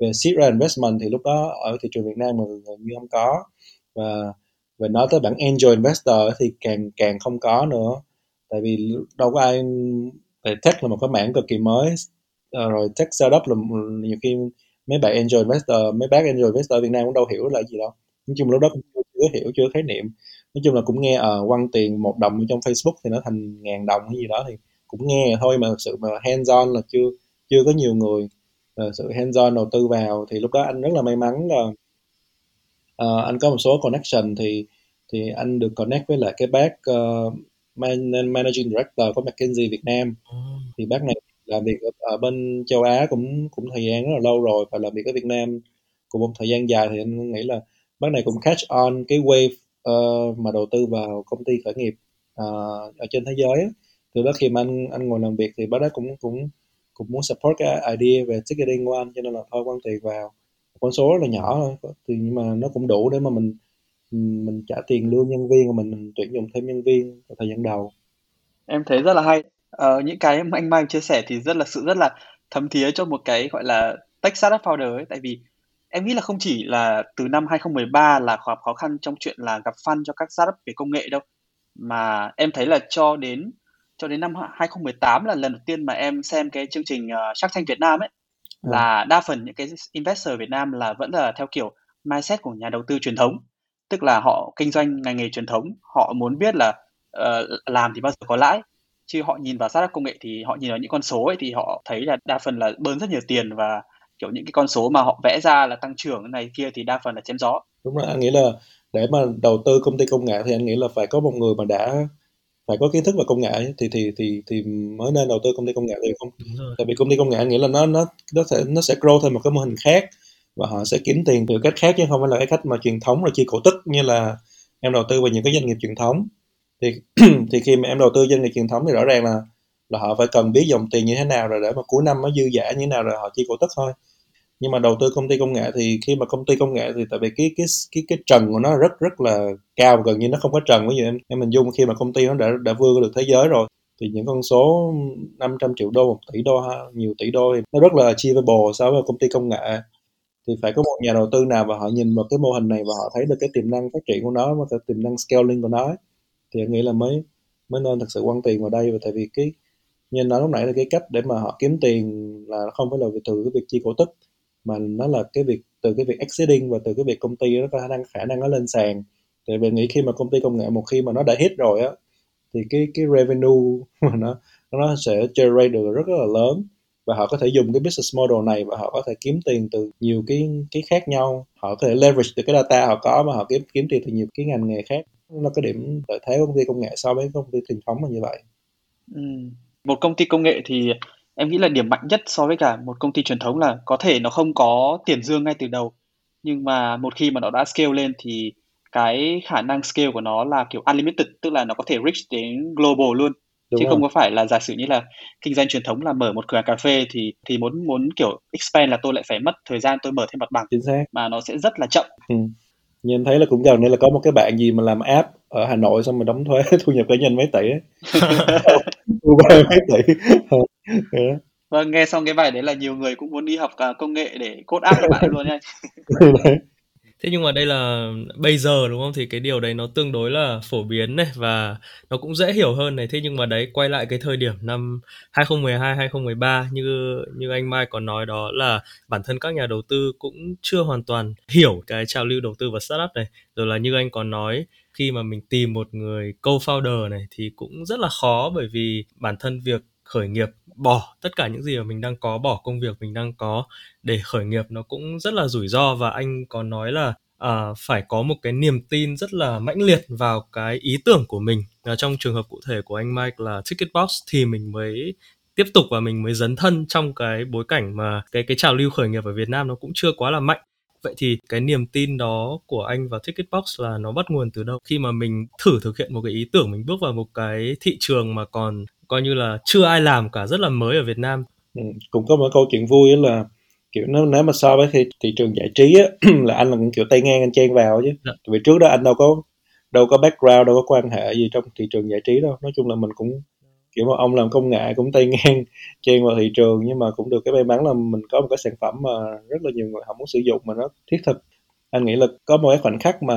về seed round investment thì lúc đó ở thị trường Việt Nam mà gần như không có. Và và nói tới bản angel investor thì càng càng không có nữa. Tại vì đâu có ai tại tech là một cái mảng cực kỳ mới. À, rồi tech startup là nhiều khi mấy bạn angel investor mấy bác angel investor Việt Nam cũng đâu hiểu là gì đâu. Nói chung lúc đó cũng chưa hiểu chưa khái niệm. Nói chung là cũng nghe ở uh, quăng tiền một đồng trong Facebook thì nó thành ngàn đồng hay gì đó thì cũng nghe thôi mà sự mà hands on là chưa chưa có nhiều người. Uh, sự hands on đầu tư vào thì lúc đó anh rất là may mắn là uh, anh có một số connection thì thì anh được connect với lại cái bác uh, managing director của McKinsey Việt Nam. Ừ. thì bác này làm việc ở, bên châu Á cũng cũng thời gian rất là lâu rồi và làm việc ở Việt Nam cũng một thời gian dài thì anh nghĩ là bác này cũng catch on cái wave uh, mà đầu tư vào công ty khởi nghiệp uh, ở trên thế giới từ đó khi mà anh anh ngồi làm việc thì bác đó cũng cũng cũng muốn support cái idea về ticketing của anh cho nên là thôi quăng tiền vào con số rất là nhỏ thôi thì nhưng mà nó cũng đủ để mà mình mình trả tiền lương nhân viên và mình, mình tuyển dụng thêm nhân viên vào thời gian đầu. Em thấy rất là hay. Ờ, những cái mà anh Mai chia sẻ thì rất là sự rất là thấm thía cho một cái gọi là tech startup founder ấy tại vì em nghĩ là không chỉ là từ năm 2013 là gặp khó khăn trong chuyện là gặp fund cho các startup về công nghệ đâu mà em thấy là cho đến cho đến năm 2018 là lần đầu tiên mà em xem cái chương trình uh, Shark Tank Việt Nam ấy là đa phần những cái investor Việt Nam là vẫn là theo kiểu mindset của nhà đầu tư truyền thống. Tức là họ kinh doanh ngành nghề truyền thống họ muốn biết là uh, làm thì bao giờ có lãi. Chứ họ nhìn vào startup công nghệ thì họ nhìn vào những con số ấy thì họ thấy là đa phần là bơm rất nhiều tiền và kiểu những cái con số mà họ vẽ ra là tăng trưởng này kia thì đa phần là chém gió. Đúng rồi anh nghĩ là để mà đầu tư công ty công nghệ thì anh nghĩ là phải có một người mà đã phải có kiến thức về công nghệ thì thì thì thì mới nên đầu tư công ty công nghệ thì không? Tại vì công ty công nghệ anh nghĩ là nó nó nó sẽ nó sẽ grow thêm một cái mô hình khác và họ sẽ kiếm tiền từ cách khác chứ không phải là cái cách mà truyền thống là chi cổ tức như là em đầu tư vào những cái doanh nghiệp truyền thống. Thì [CLEARS THROAT] thì khi mà em đầu tư doanh nghiệp truyền thống thì rõ ràng là là họ phải cần biết dòng tiền như thế nào rồi để mà cuối năm nó dư giả như thế nào rồi họ chi cổ tức thôi nhưng mà đầu tư công ty công nghệ thì khi mà công ty công nghệ thì tại vì cái cái cái cái trần của nó rất rất là cao, gần như nó không có trần. Ví dụ em em mình dung khi mà công ty nó đã đã vươn được thế giới rồi, thì những con số 500 triệu đô, một tỷ đô nhiều tỷ đô nó rất là achievable so với công ty công nghệ. Thì phải có một nhà đầu tư nào và họ nhìn vào cái mô hình này và họ thấy được cái tiềm năng phát triển của nó, và cái tiềm năng scaling của nó thì em nghĩ là mới mới nên thật sự quăng tiền vào đây. Và tại vì cái, như nói lúc nãy là cái cách để mà họ kiếm tiền là không phải là từ cái việc chi cổ tức mà nó là cái việc từ cái việc exiting và từ cái việc công ty nó có khả năng khả năng nó lên sàn. Tại vì nghĩ khi mà công ty công nghệ một khi mà nó đã hit rồi á thì cái cái revenue [LAUGHS] mà nó nó sẽ generate được rất, rất là lớn. Và họ có thể dùng cái business model này và họ có thể kiếm tiền từ nhiều cái cái khác nhau. Họ có thể leverage từ cái data họ có mà họ kiếm kiếm tiền từ nhiều cái ngành nghề khác. Nó có điểm lợi thế của công ty công nghệ so với công ty truyền thống là như vậy. Ừ. một công ty công nghệ thì em nghĩ là điểm mạnh nhất so với cả một công ty truyền thống là có thể nó không có tiền dương ngay từ đầu. Nhưng mà một khi mà nó đã scale lên thì cái khả năng scale của nó là kiểu unlimited tức là nó có thể reach đến global luôn. Đúng chứ rồi. không có phải là giả sử như là kinh doanh truyền thống là mở một cửa hàng cà phê thì thì muốn muốn kiểu expand là tôi lại phải mất thời gian tôi mở thêm mặt bằng. Chính xác. Mà nó sẽ rất là chậm. Ừ. nhìn thấy là cũng gần đây là có một cái bạn gì mà làm app ở Hà Nội xong rồi đóng thuế [LAUGHS] thu nhập cá nhân mấy tỷ ấy [LAUGHS] mấy tỷ. [LAUGHS] Vâng nghe xong cái bài đấy là nhiều người cũng muốn đi học cả công nghệ để code app cho bạn luôn nha thế nhưng mà đây là bây giờ, đúng không? Thì cái điều đấy nó tương đối là phổ biến này và nó cũng dễ hiểu hơn này. Thế nhưng mà đấy, quay lại cái thời điểm năm 2012 2013 như như anh Mai có nói đó là bản thân các nhà đầu tư cũng chưa hoàn toàn hiểu cái trào lưu đầu tư và startup này. Rồi là như anh có nói, khi mà mình tìm một người co-founder này thì cũng rất là khó, bởi vì bản thân việc khởi nghiệp bỏ tất cả những gì mà mình đang có bỏ công việc mình đang có để khởi nghiệp nó cũng rất là rủi ro. Và anh còn nói là uh, phải có một cái niềm tin rất là mãnh liệt vào cái ý tưởng của mình. Và trong trường hợp cụ thể của anh Mike là Ticketbox thì mình mới tiếp tục và mình mới dấn thân trong cái bối cảnh mà cái cái trào lưu khởi nghiệp ở Việt Nam nó cũng chưa quá là mạnh. Vậy thì cái niềm tin đó của anh vào Ticketbox là nó bắt nguồn từ đâu? Khi mà mình thử thực hiện một cái ý tưởng mình bước vào một cái thị trường mà còn coi như là chưa ai làm cả rất là mới ở Việt Nam. Ừ, cũng có một câu chuyện vui là kiểu nếu nếu mà so với thị, thị trường giải trí á [CLEARS THROAT] là anh là cũng kiểu tay ngang anh chen vào chứ. Dạ. vì trước đó anh đâu có đâu có background đâu có quan hệ gì trong thị trường giải trí đâu. Nói chung là mình cũng kiểu mà ông làm công nghệ cũng tay ngang [LAUGHS] chen vào thị trường nhưng mà cũng được cái may mắn là mình có một cái sản phẩm mà rất là nhiều người họ muốn sử dụng mà nó thiết thực. Anh nghĩ là có một cái khoảnh khắc mà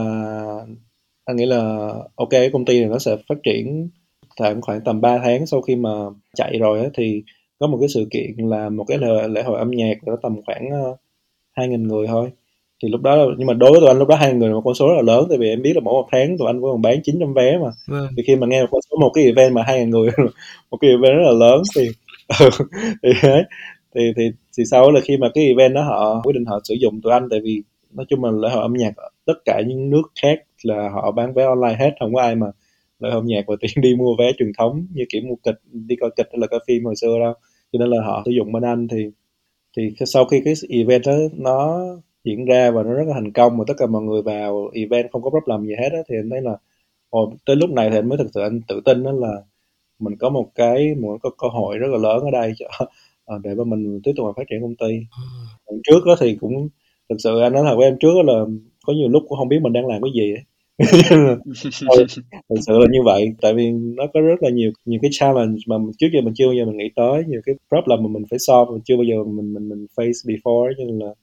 anh nghĩ là ok công ty này nó sẽ phát triển khoảng khoảng tầm 3 tháng sau khi mà chạy rồi á, thì có một cái sự kiện là một cái lễ, lễ hội âm nhạc nó tầm khoảng uh, 2.000 người thôi. Thì lúc đó nhưng mà đối với tụi anh lúc đó hai người là một con số rất là lớn tại vì em biết là mỗi một tháng tụi anh vẫn còn bán 900 vé mà. Vâng. thì khi mà nghe một con số một cái event mà hai người [LAUGHS] một cái event rất là lớn thì [LAUGHS] thì đấy. Thì, thì thì sau là khi mà cái event đó họ quyết định họ sử dụng tụi anh tại vì nói chung là lễ hội âm nhạc tất cả những nước khác là họ bán vé online hết không có ai mà hội âm nhạc và tiền đi mua vé truyền thống như kiểu mua kịch đi coi kịch hay là coi phim hồi xưa đâu cho nên là họ sử dụng bên anh thì thì sau khi cái event đó nó diễn ra và nó rất là thành công mà tất cả mọi người vào event không có problem gì hết đó, thì anh thấy là ồ, tới lúc này thì anh mới thực sự anh tự tin đó là mình có một cái một cái cơ hội rất là lớn ở đây cho ờ, để mà mình tiếp tục phát triển công ty ừ. trước đó thì cũng thực sự anh nói thật với em trước là có nhiều lúc cũng không biết mình đang làm cái gì ấy. [LAUGHS] thực [LAUGHS] sự là như vậy tại vì nó có rất là nhiều nhiều cái challenge mà trước giờ mình chưa bao giờ mình nghĩ tới nhiều cái problem mà mình phải solve mà chưa bao giờ mình mình mình face before cho nên là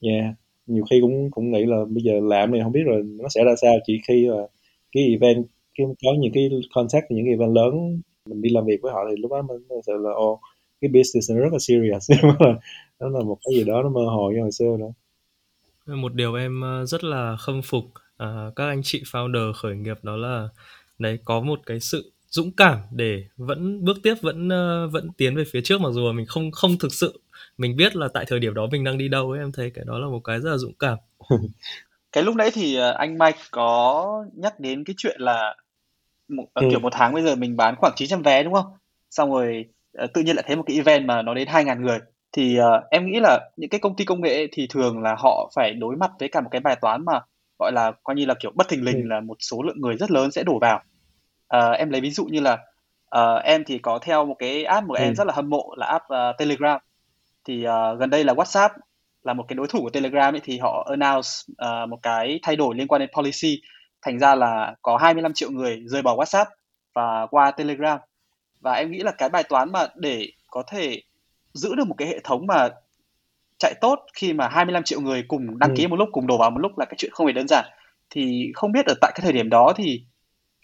yeah nhiều khi cũng cũng nghĩ là bây giờ làm này không biết rồi nó sẽ ra sao chỉ khi là cái event cái có những cái contact những cái event lớn mình đi làm việc với họ thì lúc đó mình thật sự là ô cái business nó rất là serious. [LAUGHS] Nó là một cái gì đó nó mơ hồ như hồi xưa nữa. Một điều em ờ, rất là khâm phục uh, các anh chị founder khởi nghiệp đó là đấy có một cái sự dũng cảm để vẫn bước tiếp vẫn uh, vẫn tiến về phía trước mặc dù mình không không thực sự mình biết là tại thời điểm đó mình đang đi đâu ấy em thấy cái đó là một cái rất là dũng cảm. [LAUGHS] Cái lúc nãy thì ờ, anh Mike có nhắc đến cái chuyện là một, ừ. kiểu một tháng bây giờ mình bán khoảng 900 vé đúng không? Xong rồi tự nhiên lại thấy một cái event mà nó đến 2.000 người. Thì uh, em nghĩ là những cái công ty công nghệ thì thường là họ phải đối mặt với cả một cái bài toán mà gọi là coi như là kiểu bất thình lình ừ. là một số lượng người rất lớn sẽ đổ vào uh, em lấy ví dụ như là uh, em thì có theo một cái app mà ừ. em rất là hâm mộ là app uh, Telegram thì uh, gần đây là WhatsApp là một cái đối thủ của Telegram ấy, thì họ announce uh, một cái thay đổi liên quan đến policy thành ra là có 25 triệu người rời bỏ WhatsApp và qua Telegram và em nghĩ là cái bài toán mà để có thể giữ được một cái hệ thống mà chạy tốt khi mà 25 triệu người cùng đăng ký ừ. một lúc cùng đổ vào một lúc là cái chuyện không hề đơn giản thì không biết ở tại cái thời điểm đó thì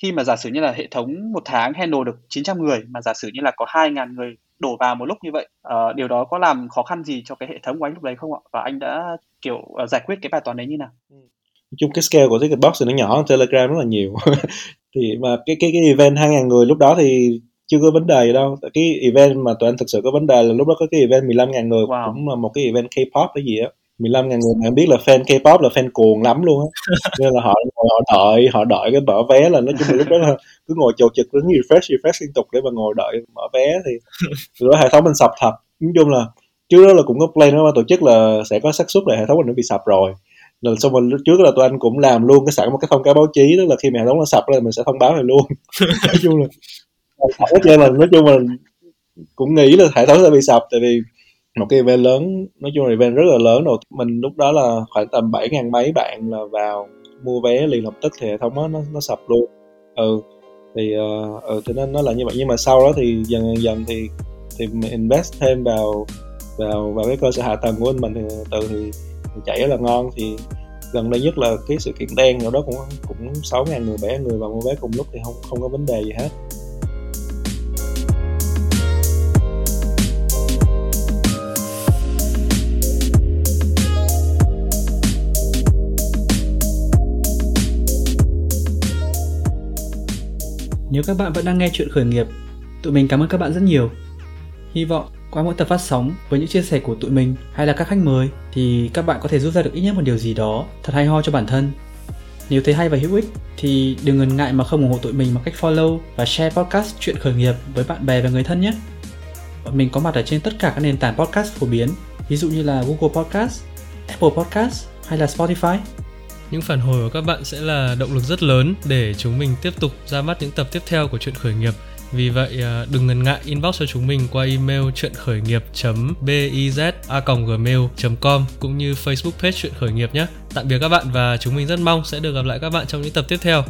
khi mà giả sử như là hệ thống một tháng handle được 900 người mà giả sử như là có 2.000 người đổ vào một lúc như vậy uh, điều đó có làm khó khăn gì cho cái hệ thống của anh lúc đấy không ạ và anh đã kiểu uh, giải quyết cái bài toán đấy như nào ừ. chung cái scale của Ticketbox thì nó nhỏ hơn Telegram rất là nhiều [LAUGHS] thì mà cái cái cái event 2.000 người lúc đó thì chưa có vấn đề gì đâu. Cái event mà tụi anh thực sự có vấn đề là lúc đó có cái event 15.000 người wow. cũng là một cái event K-pop cái gì á. 15 ngàn người mà em biết là fan K-pop là fan cuồng lắm luôn á. [LAUGHS] Nên là họ họ đợi họ đợi cái mở vé là nói chung là lúc đó là cứ ngồi chầu trực cứ refresh refresh liên tục để mà ngồi đợi mở vé thì [LAUGHS] đó hệ thống mình sập thật. Nói chung là trước đó là cũng có plan đó tổ chức là sẽ có xác suất là hệ thống mình nó bị sập rồi. Rồi xong rồi trước là tụi anh cũng làm luôn cái sẵn một cái thông cáo báo chí tức là khi mà hệ thống nó sập là mình sẽ thông báo này luôn. [LAUGHS] Nói chung là nói chung là nói chung là cũng nghĩ là hệ thống sẽ bị sập tại vì một cái event lớn nói chung là event rất là lớn rồi. Mình lúc đó là khoảng tầm bảy ngàn mấy bạn là vào mua vé liền lập tức thì hệ thống đó, nó nó sập luôn. Ừ thì uh, ừ, thì nên nó là như vậy. Nhưng mà sau đó thì dần dần dần thì thì mình invest thêm vào vào vào cái cơ sở hạ tầng của mình thì từ thì, thì chạy rất là ngon. Thì gần đây nhất là cái sự kiện đen nào đó cũng cũng sáu ngàn người bảy người vào mua vé cùng lúc thì không không có vấn đề gì hết. Nếu các bạn vẫn đang nghe chuyện khởi nghiệp, tụi mình cảm ơn các bạn rất nhiều. Hy vọng qua mỗi tập phát sóng với những chia sẻ của tụi mình hay là các khách mời thì các bạn có thể rút ra được ít nhất một điều gì đó thật hay ho cho bản thân. Nếu thấy hay và hữu ích thì đừng ngần ngại mà không ủng hộ tụi mình bằng cách follow và share podcast chuyện khởi nghiệp với bạn bè và người thân nhé. Bọn mình có mặt ở trên tất cả các nền tảng podcast phổ biến, ví dụ như là Google Podcast, Apple Podcast hay là Spotify. Những phản hồi của các bạn sẽ là động lực rất lớn để chúng mình tiếp tục ra mắt những tập tiếp theo của chuyện khởi nghiệp. Vì vậy à, đừng ngần ngại inbox cho chúng mình qua email chuyện khởi nghiệp biza com cũng như Facebook page chuyện khởi nghiệp nhé. Tạm biệt các bạn và chúng mình rất mong sẽ được gặp lại các bạn trong những tập tiếp theo.